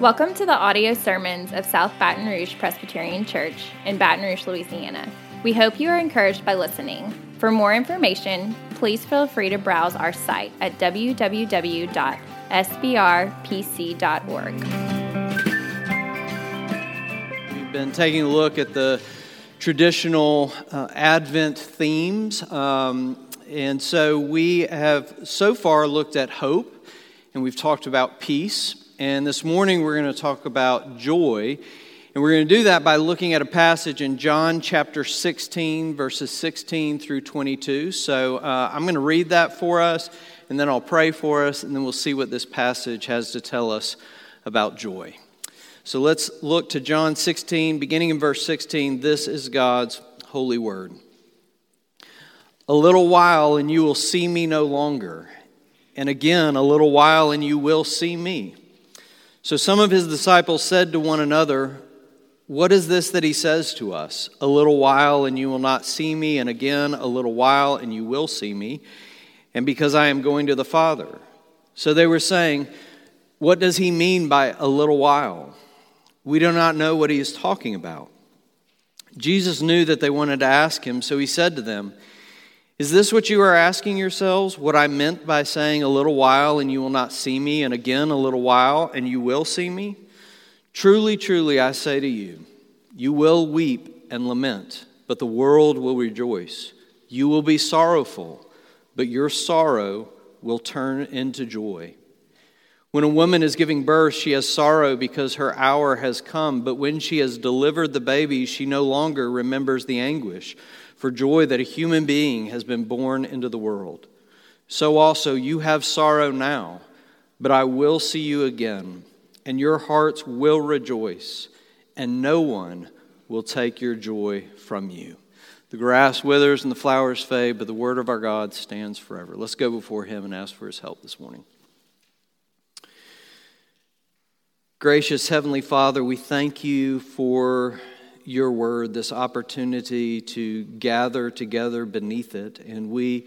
Welcome to the audio sermons of South Baton Rouge Presbyterian Church in Baton Rouge, Louisiana. We hope you are encouraged by listening. For more information, please feel free to browse our site at www.sbrpc.org. We've been taking a look at the traditional uh, Advent themes. Um, and so we have so far looked at hope, and we've talked about peace. And this morning we're going to talk about joy. And we're going to do that by looking at a passage in John chapter 16, verses 16 through 22. So uh, I'm going to read that for us, and then I'll pray for us, and then we'll see what this passage has to tell us about joy. So let's look to John 16, beginning in verse 16. This is God's holy word. A little while, and you will see me no longer. And again, a little while, and you will see me. So some of his disciples said to one another, What is this that he says to us? A little while and you will not see me, and again a little while and you will see me, and because I am going to the Father. So they were saying, What does he mean by a little while? We do not know what he is talking about. Jesus knew that they wanted to ask him, so he said to them, is this what you are asking yourselves? What I meant by saying a little while and you will not see me, and again a little while and you will see me? Truly, truly, I say to you, you will weep and lament, but the world will rejoice. You will be sorrowful, but your sorrow will turn into joy. When a woman is giving birth, she has sorrow because her hour has come, but when she has delivered the baby, she no longer remembers the anguish for joy that a human being has been born into the world. So also you have sorrow now, but I will see you again, and your hearts will rejoice, and no one will take your joy from you. The grass withers and the flowers fade, but the word of our God stands forever. Let's go before him and ask for his help this morning. Gracious Heavenly Father, we thank you for your word, this opportunity to gather together beneath it. And we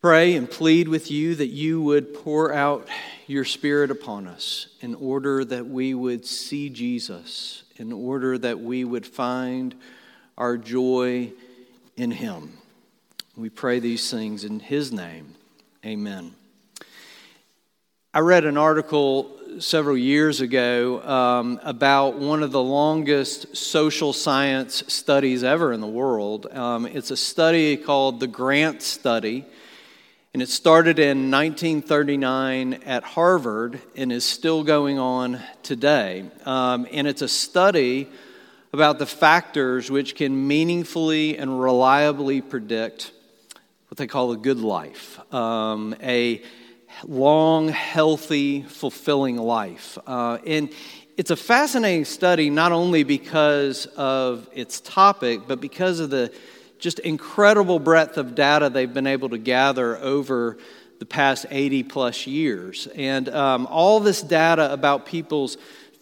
pray and plead with you that you would pour out your spirit upon us in order that we would see Jesus, in order that we would find our joy in him. We pray these things in his name. Amen. I read an article several years ago um, about one of the longest social science studies ever in the world. Um, it's a study called the Grant Study, and it started in 1939 at Harvard and is still going on today. Um, and it's a study about the factors which can meaningfully and reliably predict what they call a good life, um, a long, healthy, fulfilling life. Uh, and it's a fascinating study not only because of its topic, but because of the just incredible breadth of data they've been able to gather over the past 80 plus years. And um, all this data about people's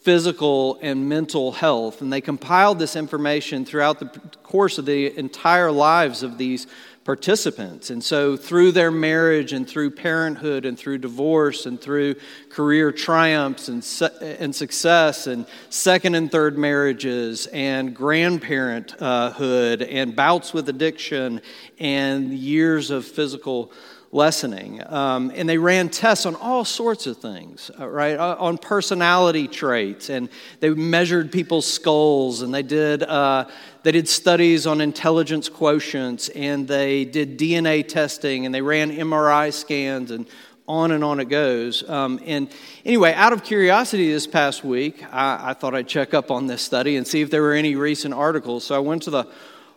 physical and mental health. And they compiled this information throughout the course of the entire lives of these participants. And so, through their marriage and through parenthood and through divorce and through career triumphs and, and success and second and third marriages and grandparenthood and bouts with addiction and years of physical lessening. Um, and they ran tests on all sorts of things, uh, right? On personality traits, and they measured people's skulls, and they did uh, they did studies on intelligence quotients, and they did DNA testing, and they ran MRI scans, and on and on it goes. Um, and anyway, out of curiosity this past week, I, I thought I'd check up on this study and see if there were any recent articles. So I went to the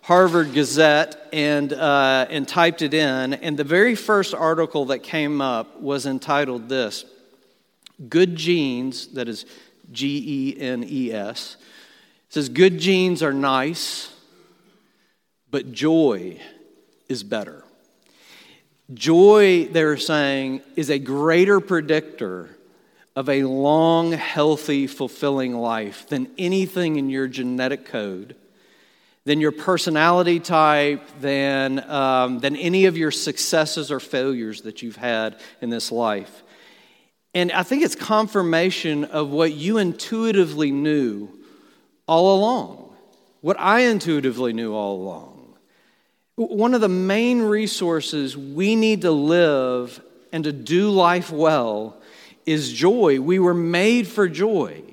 Harvard Gazette and, uh, and typed it in, and the very first article that came up was entitled This Good Genes, that is G E N E S. Says, Good genes are nice, but joy is better. Joy, they're saying, is a greater predictor of a long, healthy, fulfilling life than anything in your genetic code than your personality type, than, um, than any of your successes or failures that you've had in this life. And I think it's confirmation of what you intuitively knew all along, what I intuitively knew all along. One of the main resources we need to live and to do life well is joy. We were made for joy.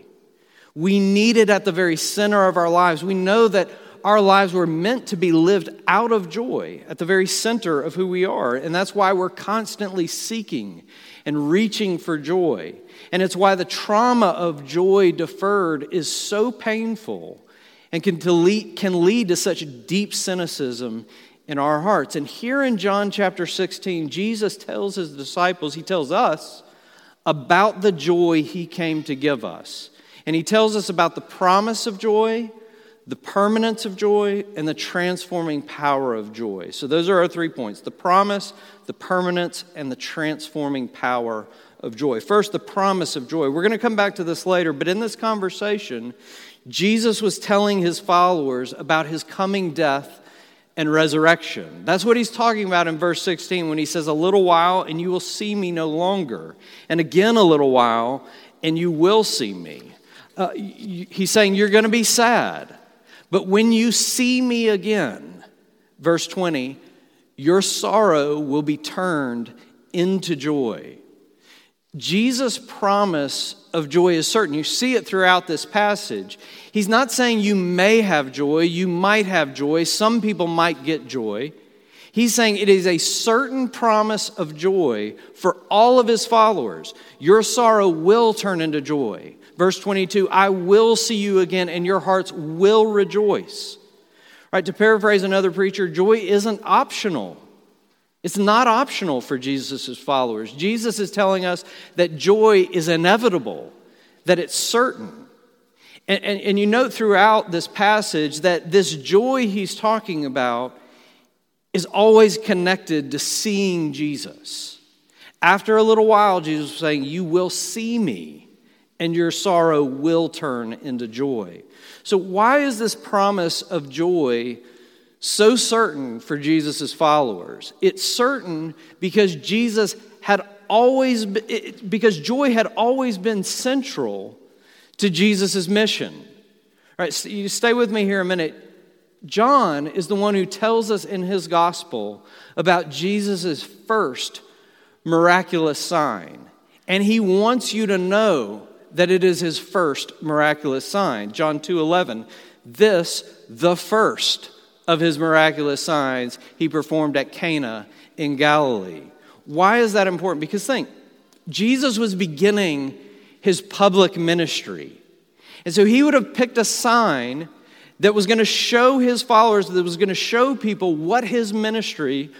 We need it at the very center of our lives. We know that our lives were meant to be lived out of joy at the very center of who we are. And that's why we're constantly seeking and reaching for joy. And it's why the trauma of joy deferred is so painful and can, lead, can lead to such deep cynicism in our hearts. And here in John chapter 16, Jesus tells his disciples, he tells us about the joy he came to give us. And he tells us about the promise of joy the permanence of joy, and the transforming power of joy. So, those are our three points the promise, the permanence, and the transforming power of joy. First, the promise of joy. We're going to come back to this later, but in this conversation, Jesus was telling his followers about his coming death and resurrection. That's what he's talking about in verse 16 when he says, A little while and you will see me no longer, and again a little while and you will see me. Uh, he's saying, You're going to be sad. But when you see me again, verse 20, your sorrow will be turned into joy. Jesus' promise of joy is certain. You see it throughout this passage. He's not saying you may have joy, you might have joy, some people might get joy. He's saying it is a certain promise of joy for all of his followers. Your sorrow will turn into joy. Verse 22 I will see you again, and your hearts will rejoice. Right, to paraphrase another preacher, joy isn't optional. It's not optional for Jesus' followers. Jesus is telling us that joy is inevitable, that it's certain. And, and, and, you note throughout this passage that this joy he's talking about is always connected to seeing Jesus. After a little while, Jesus was saying, You will see me and your sorrow will turn into joy. So, why is this promise of joy so certain for Jesus' followers? It's certain because Jesus had always, because joy had always been central to Jesus' mission. All right, so you stay with me here a minute. John is the one who tells us in his gospel about Jesus' first miraculous sign. And he wants you to know that it is his first miraculous sign. John 2:11. This the first of his miraculous signs he performed at Cana in Galilee. Why is that important? Because think, Jesus was beginning his public ministry. And so he would have picked a sign that was going to show his followers, that was going to show people what his ministry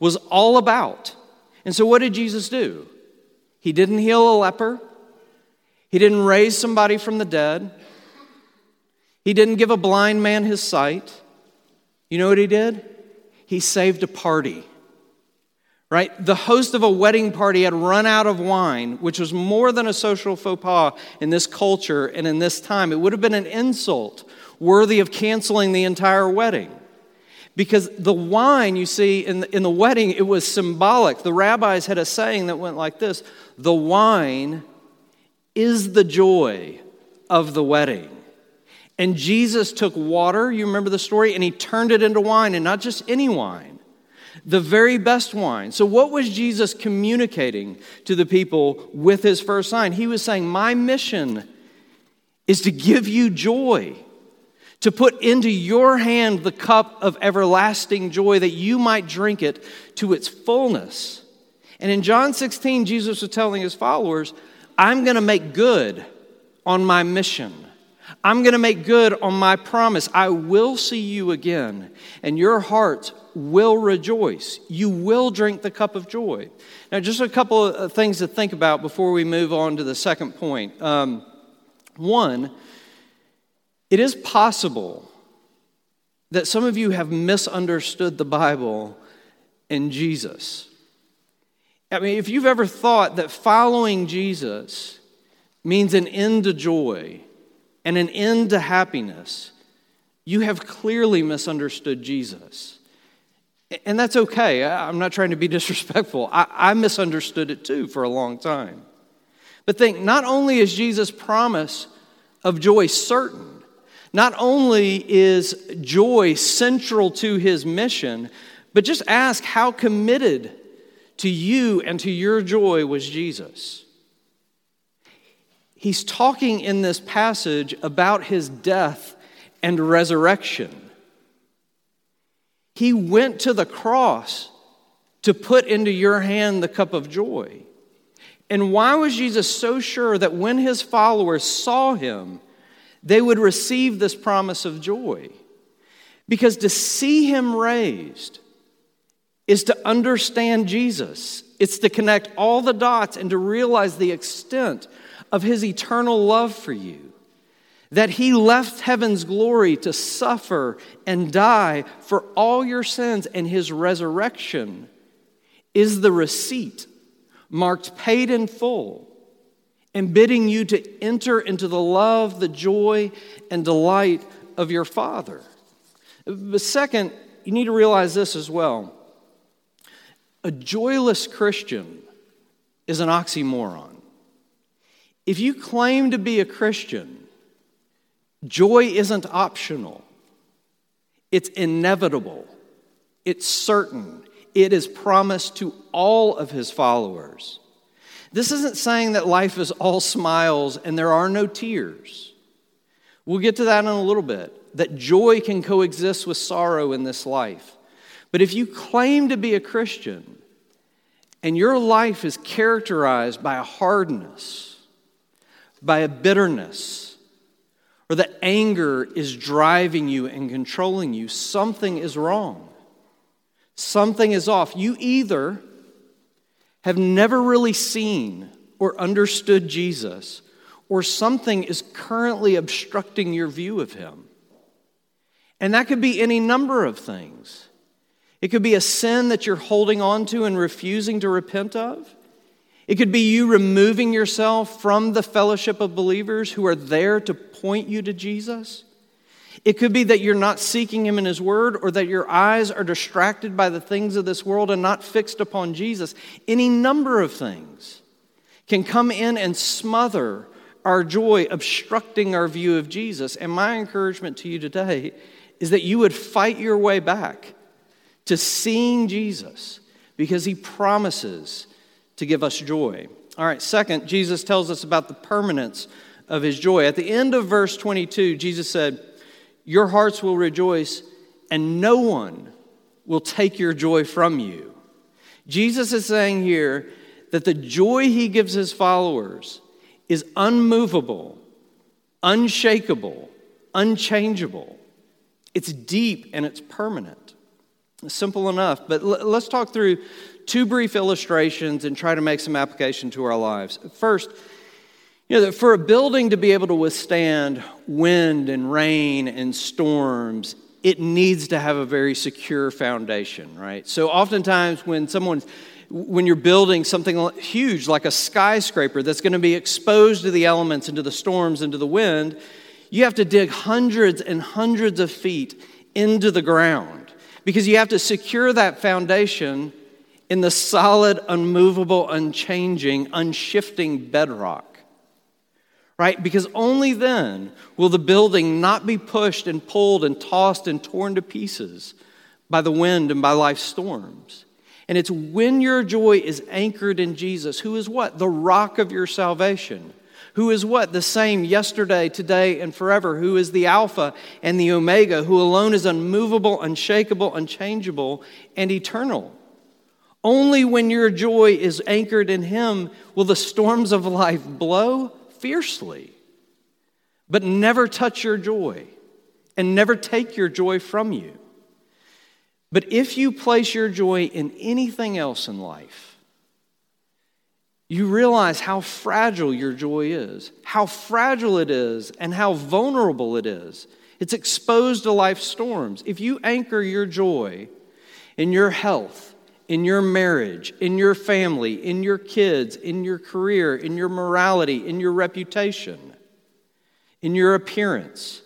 was all about. And so what did Jesus do? He didn't heal a leper. He didn't raise somebody from the dead. He didn't give a blind man his sight. You know what he did? He saved a party. Right? The host of a wedding party had run out of wine, which was more than a social faux pas in this culture and in this time. It would have been an insult worthy of canceling the entire wedding. Because the wine, you see, in the, in the wedding, it was symbolic. The rabbis had a saying that went like this The wine is the joy of the wedding. And Jesus took water, you remember the story, and he turned it into wine, and not just any wine, the very best wine. So, what was Jesus communicating to the people with his first sign? He was saying, My mission is to give you joy, to put into your hand the cup of everlasting joy that you might drink it to its fullness. And in John 16, Jesus was telling his followers, I'm going to make good on my mission. I'm going to make good on my promise. I will see you again, and your heart will rejoice. You will drink the cup of joy. Now, just a couple of things to think about before we move on to the second point. Um, one, it is possible that some of you have misunderstood the Bible and Jesus. I mean, if you've ever thought that following Jesus means an end to joy and an end to happiness, you have clearly misunderstood Jesus. And that's okay. I'm not trying to be disrespectful. I, I, misunderstood it too for a long time. But think, not only is Jesus' promise of joy certain, not only is joy central to his mission, but just ask how committed to you and to your joy was Jesus. He's talking in this passage about his death and resurrection. He went to the cross to put into your hand the cup of joy. And why was Jesus so sure that when his followers saw him, they would receive this promise of joy? Because to see him raised is to understand Jesus, it's to connect all the dots and to realize the extent of his eternal love for you. That he left heaven's glory to suffer and die for all your sins, and his resurrection is the receipt marked paid in full and bidding you to enter into the love, the joy, and delight of your Father. But second, you need to realize this as well. A joyless Christian is an oxymoron. If you claim to be a Christian, joy isn't optional, it's inevitable, it's certain, it is promised to all of his followers. This isn't saying that life is all smiles and there are no tears. We'll get to that in a little bit. That joy can coexist with sorrow in this life. But if you claim to be a Christian and your life is characterized by a hardness, by a bitterness, or that anger is driving you and controlling you, something is wrong. Something is off. You either have never really seen or understood Jesus, or something is currently obstructing your view of him. And that could be any number of things. It could be a sin that you're holding on to and refusing to repent of. It could be you removing yourself from the fellowship of believers who are there to point you to Jesus. It could be that you're not seeking Him in His Word or that your eyes are distracted by the things of this world and not fixed upon Jesus. Any number of things can come in and smother our joy, obstructing our view of Jesus. And my encouragement to you today is that you would fight your way back to seeing Jesus because He promises to give us joy. All right, second, Jesus tells us about the permanence of His joy. At the end of verse 22, Jesus said, your hearts will rejoice, and no one will take your joy from you. Jesus is saying here that the joy he gives his followers is unmovable, unshakable, unchangeable. It's deep and it's permanent. Simple enough, but let's talk through two brief illustrations and try to make some application to our lives. First, you know, for a building to be able to withstand wind and rain and storms, it needs to have a very secure foundation, right? So oftentimes when someone when you're building something huge like a skyscraper that's going to be exposed to the elements and to the storms and to the wind, you have to dig hundreds and hundreds of feet into the ground because you have to secure that foundation in the solid, unmovable, unchanging, unshifting bedrock right? Because only then will the building not be pushed and pulled and tossed and torn to pieces by the wind and by life's storms. And it's when your joy is anchored in Jesus, who is what? The rock of your salvation. Who is what? The same yesterday, today, and forever. Who is the Alpha and the Omega, who alone is unmovable, unshakable, unchangeable, and eternal. Only when your joy is anchored in Him will the storms of life blow fiercely, but never touch your joy and never take your joy from you. But if you place your joy in anything else in life, you realize how fragile your joy is, how fragile it is, and how vulnerable it is. It's exposed to life's storms. If you anchor your joy in your health, in your marriage, in your family, in your kids, in your career, in your morality, in your reputation, in your appearance.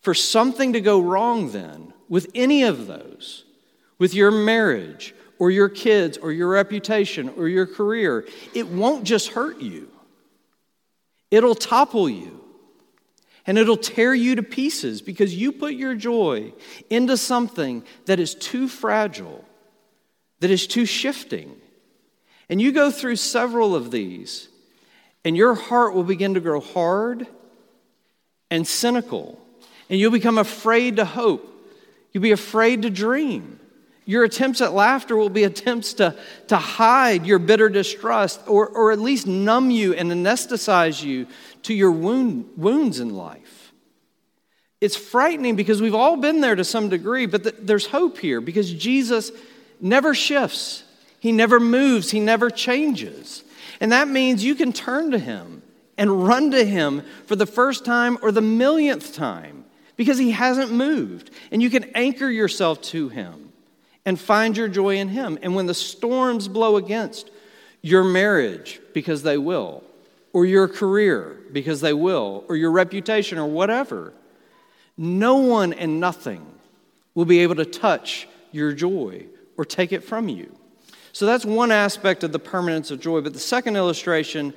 For something to go wrong then with any of those, with your marriage or your kids or your reputation or your career, it won't just hurt you. It'll topple you and it'll tear you to pieces because you put your joy into something that is too fragile, that is too shifting. And you go through several of these, and your heart will begin to grow hard and cynical, and you'll become afraid to hope. You'll be afraid to dream. Your attempts at laughter will be attempts to, to hide your bitter distrust or, or at least numb you and anesthetize you to your wound, wounds in life. It's frightening because we've all been there to some degree, but the, there's hope here because Jesus never shifts, He never moves, He never changes. And that means you can turn to Him and run to Him for the first time or the millionth time because He hasn't moved. And you can anchor yourself to Him and find your joy in Him. And when the storms blow against your marriage, because they will, or your career, because they will, or your reputation, or whatever, no one and nothing will be able to touch your joy or take it from you. So that's one aspect of the permanence of joy. But the second illustration,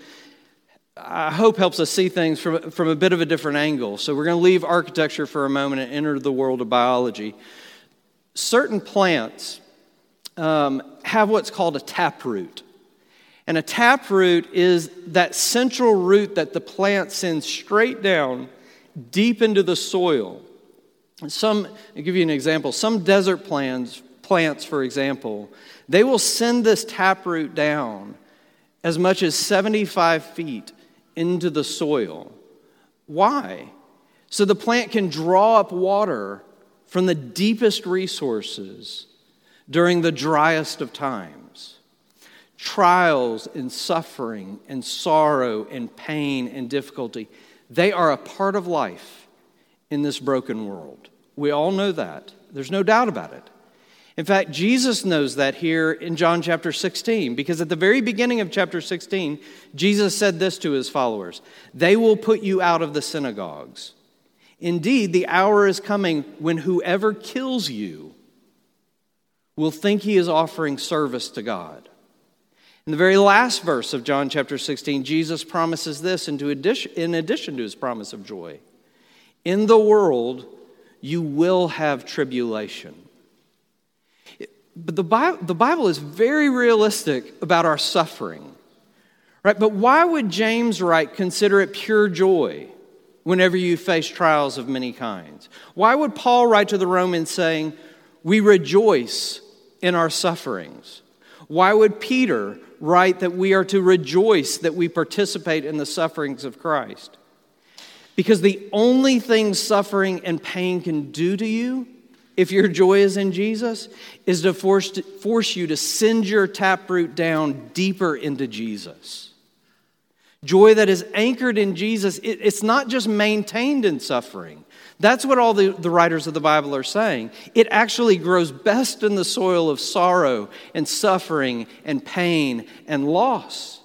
I hope, helps us see things from, from a bit of a different angle. So we're going to leave architecture for a moment and enter the world of biology certain plants um, have what's called a taproot. And a taproot is that central root that the plant sends straight down deep into the soil. Some, I'll give you an example. Some desert plants, plants, for example, they will send this taproot down as much as 75 feet into the soil. Why? So the plant can draw up water from the deepest resources during the driest of times. Trials and suffering and sorrow and pain and difficulty, they are a part of life in this broken world. We all know that. There's no doubt about it. In fact, Jesus knows that here in John chapter 16, because at the very beginning of chapter 16, Jesus said this to his followers They will put you out of the synagogues. Indeed, the hour is coming when whoever kills you will think he is offering service to God. In the very last verse of John chapter 16, Jesus promises this in addition to his promise of joy. In the world, you will have tribulation. But the Bible, is very realistic about our suffering, right? But why would James write, consider it pure joy? Whenever you face trials of many kinds? Why would Paul write to the Romans saying, We rejoice in our sufferings? Why would Peter write that we are to rejoice that we participate in the sufferings of Christ? Because the only thing suffering and pain can do to you, if your joy is in Jesus, is to force, to force you to send your taproot down deeper into Jesus. Joy that is anchored in Jesus, it, it's not just maintained in suffering. That's what all the, the writers of the Bible are saying. It actually grows best in the soil of sorrow and suffering and pain and loss.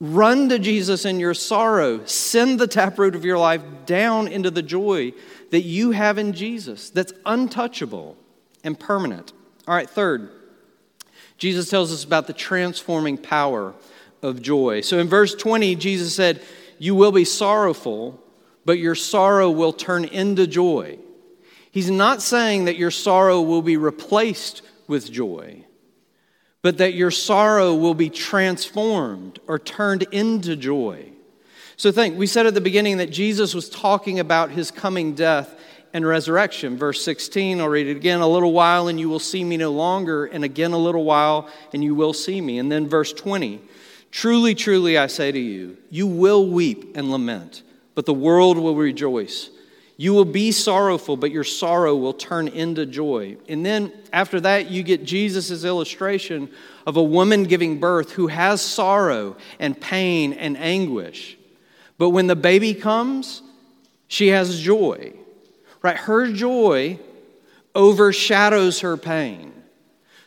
Run to Jesus in your sorrow. Send the taproot of your life down into the joy that you have in Jesus that's untouchable and permanent. All right, third, Jesus tells us about the transforming power of joy. So in verse 20, Jesus said, You will be sorrowful, but your sorrow will turn into joy. He's not saying that your sorrow will be replaced with joy, but that your sorrow will be transformed or turned into joy. So think, we said at the beginning that Jesus was talking about his coming death and resurrection. Verse 16, I'll read it again. A little while and you will see me no longer, and again a little while and you will see me. And then verse 20, Truly, truly, I say to you, you will weep and lament, but the world will rejoice. You will be sorrowful, but your sorrow will turn into joy. And then after that, you get Jesus' illustration of a woman giving birth who has sorrow and pain and anguish. But when the baby comes, she has joy. Right? Her joy overshadows her pain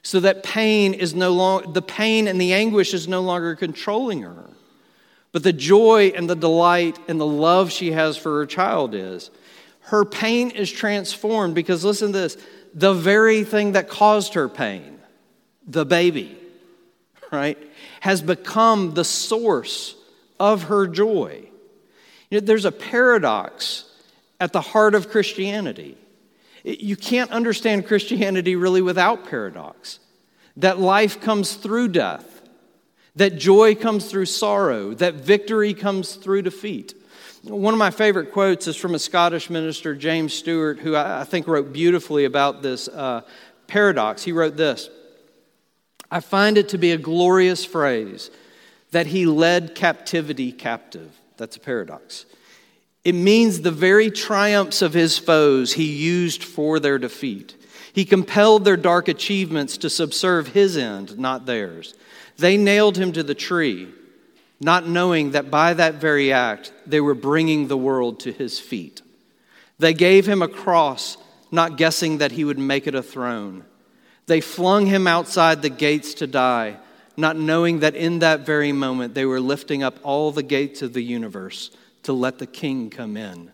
so that pain is no longer, the pain and the anguish is no longer controlling her. But the joy and the delight and the love she has for her child is. Her pain is transformed because, listen to this, the very thing that caused her pain, the baby, right, has become the source of her joy. You know, there's a paradox at the heart of Christianity. You can't understand Christianity really without paradox. That life comes through death, that joy comes through sorrow, that victory comes through defeat. One of my favorite quotes is from a Scottish minister, James Stewart, who I think wrote beautifully about this uh, paradox. He wrote this I find it to be a glorious phrase that he led captivity captive. That's a paradox. It means the very triumphs of his foes he used for their defeat. He compelled their dark achievements to subserve his end, not theirs. They nailed him to the tree, not knowing that by that very act they were bringing the world to his feet. They gave him a cross, not guessing that he would make it a throne. They flung him outside the gates to die, not knowing that in that very moment they were lifting up all the gates of the universe to let the king come in.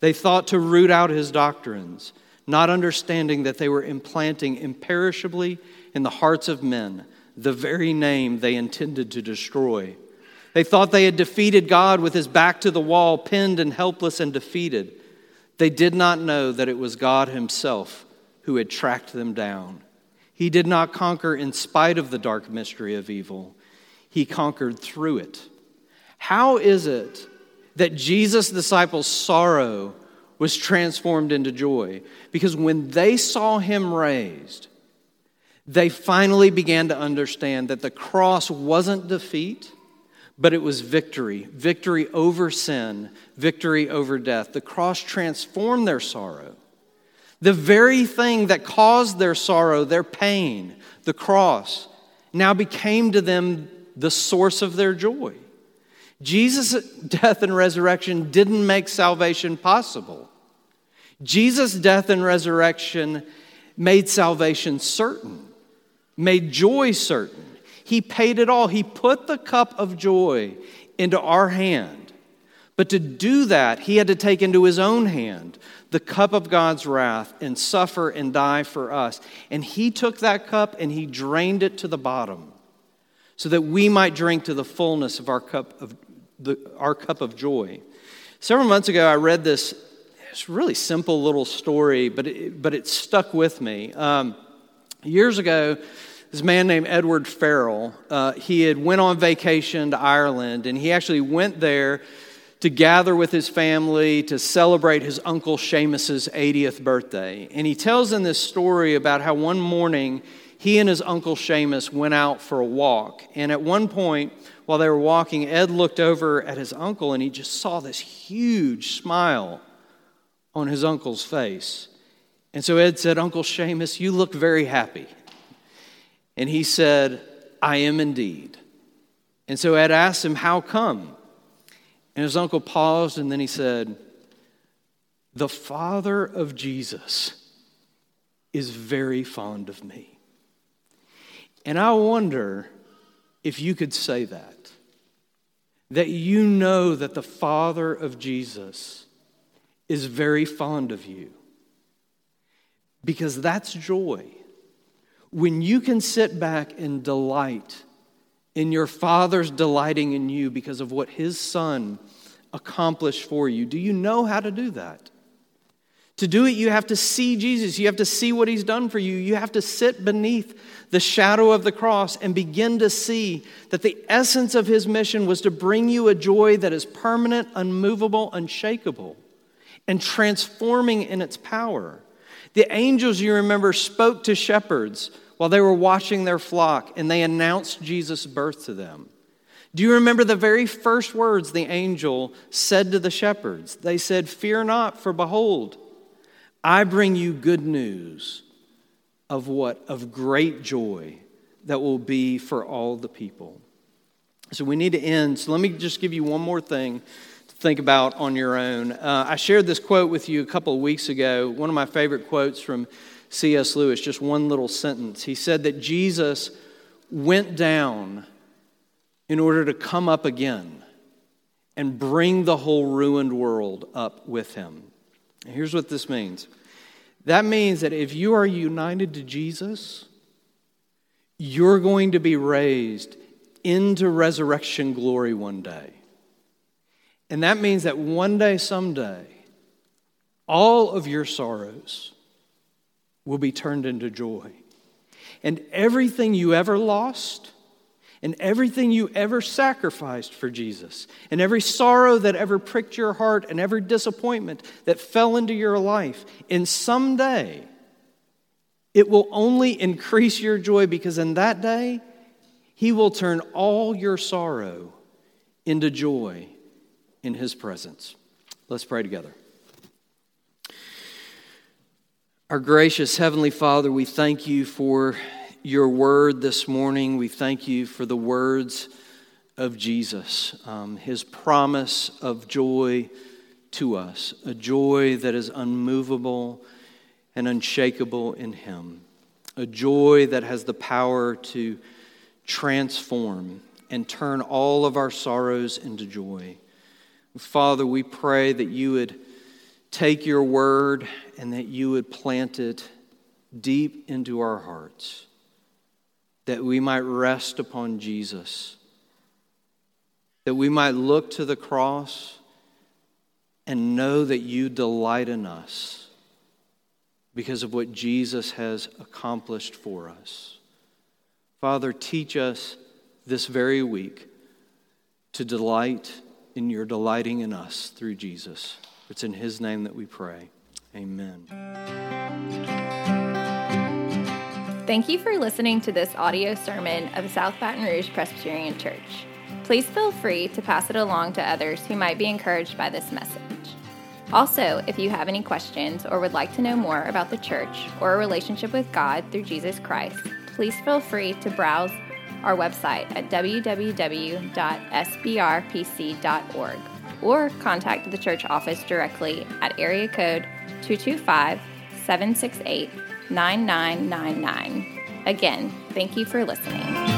They thought to root out his doctrines, not understanding that they were implanting imperishably in the hearts of men the very name they intended to destroy. They thought they had defeated God with his back to the wall, pinned and helpless and defeated. They did not know that it was God himself who had tracked them down. He did not conquer in spite of the dark mystery of evil, he conquered through it. How is it that Jesus' disciples' sorrow was transformed into joy. Because when they saw him raised, they finally began to understand that the cross wasn't defeat, but it was victory victory over sin, victory over death. The cross transformed their sorrow. The very thing that caused their sorrow, their pain, the cross, now became to them the source of their joy. Jesus' death and resurrection didn't make salvation possible. Jesus' death and resurrection made salvation certain, made joy certain. He paid it all. He put the cup of joy into our hand. But to do that, he had to take into his own hand the cup of God's wrath and suffer and die for us. And he took that cup and he drained it to the bottom so that we might drink to the fullness of our cup of the, our cup of joy. Several months ago, I read this it's really simple little story, but it, but it stuck with me. Um, years ago, this man named Edward Farrell, uh, he had went on vacation to Ireland, and he actually went there to gather with his family to celebrate his uncle Seamus's 80th birthday. And he tells in this story about how one morning he and his uncle Seamus went out for a walk. And at one point, while they were walking, Ed looked over at his uncle and he just saw this huge smile on his uncle's face. And so Ed said, Uncle Seamus, you look very happy. And he said, I am indeed. And so Ed asked him, How come? And his uncle paused and then he said, The father of Jesus is very fond of me. And I wonder if you could say that. That you know that the Father of Jesus is very fond of you. Because that's joy. When you can sit back and delight in your Father's delighting in you because of what His Son accomplished for you, do you know how to do that? To do it, you have to see Jesus. You have to see what he's done for you. You have to sit beneath the shadow of the cross and begin to see that the essence of his mission was to bring you a joy that is permanent, unmovable, unshakable, and transforming in its power. The angels, you remember, spoke to shepherds while they were watching their flock and they announced Jesus' birth to them. Do you remember the very first words the angel said to the shepherds? They said, Fear not, for behold, I bring you good news of what? Of great joy that will be for all the people. So we need to end. So let me just give you one more thing to think about on your own. Uh, I shared this quote with you a couple of weeks ago, one of my favorite quotes from C.S. Lewis, just one little sentence. He said that Jesus went down in order to come up again and bring the whole ruined world up with him. Here's what this means that means that if you are united to Jesus, you're going to be raised into resurrection glory one day. And that means that one day, someday, all of your sorrows will be turned into joy. And everything you ever lost, and everything you ever sacrificed for Jesus, and every sorrow that ever pricked your heart, and every disappointment that fell into your life, in some day, it will only increase your joy because in that day, He will turn all your sorrow into joy in His presence. Let's pray together. Our gracious Heavenly Father, we thank you for your word this morning. We thank you for the words of Jesus, um, his promise of joy to us, a joy that is unmovable and unshakable in him, a joy that has the power to transform and turn all of our sorrows into joy. Father, we pray that you would take your word and that you would plant it deep into our hearts, that we might rest upon Jesus, that we might look to the cross and know that you delight in us because of what Jesus has accomplished for us. Father, teach us this very week to delight in your delighting in us through Jesus. It's in his name that we pray. Amen. Thank you for listening to this audio sermon of South Baton Rouge Presbyterian Church. Please feel free to pass it along to others who might be encouraged by this message. Also, if you have any questions or would like to know more about the church or a relationship with God through Jesus Christ, please feel free to browse our website at www.sbrpc.org or contact the church office directly at area code 225 768 9999. Again, thank you for listening.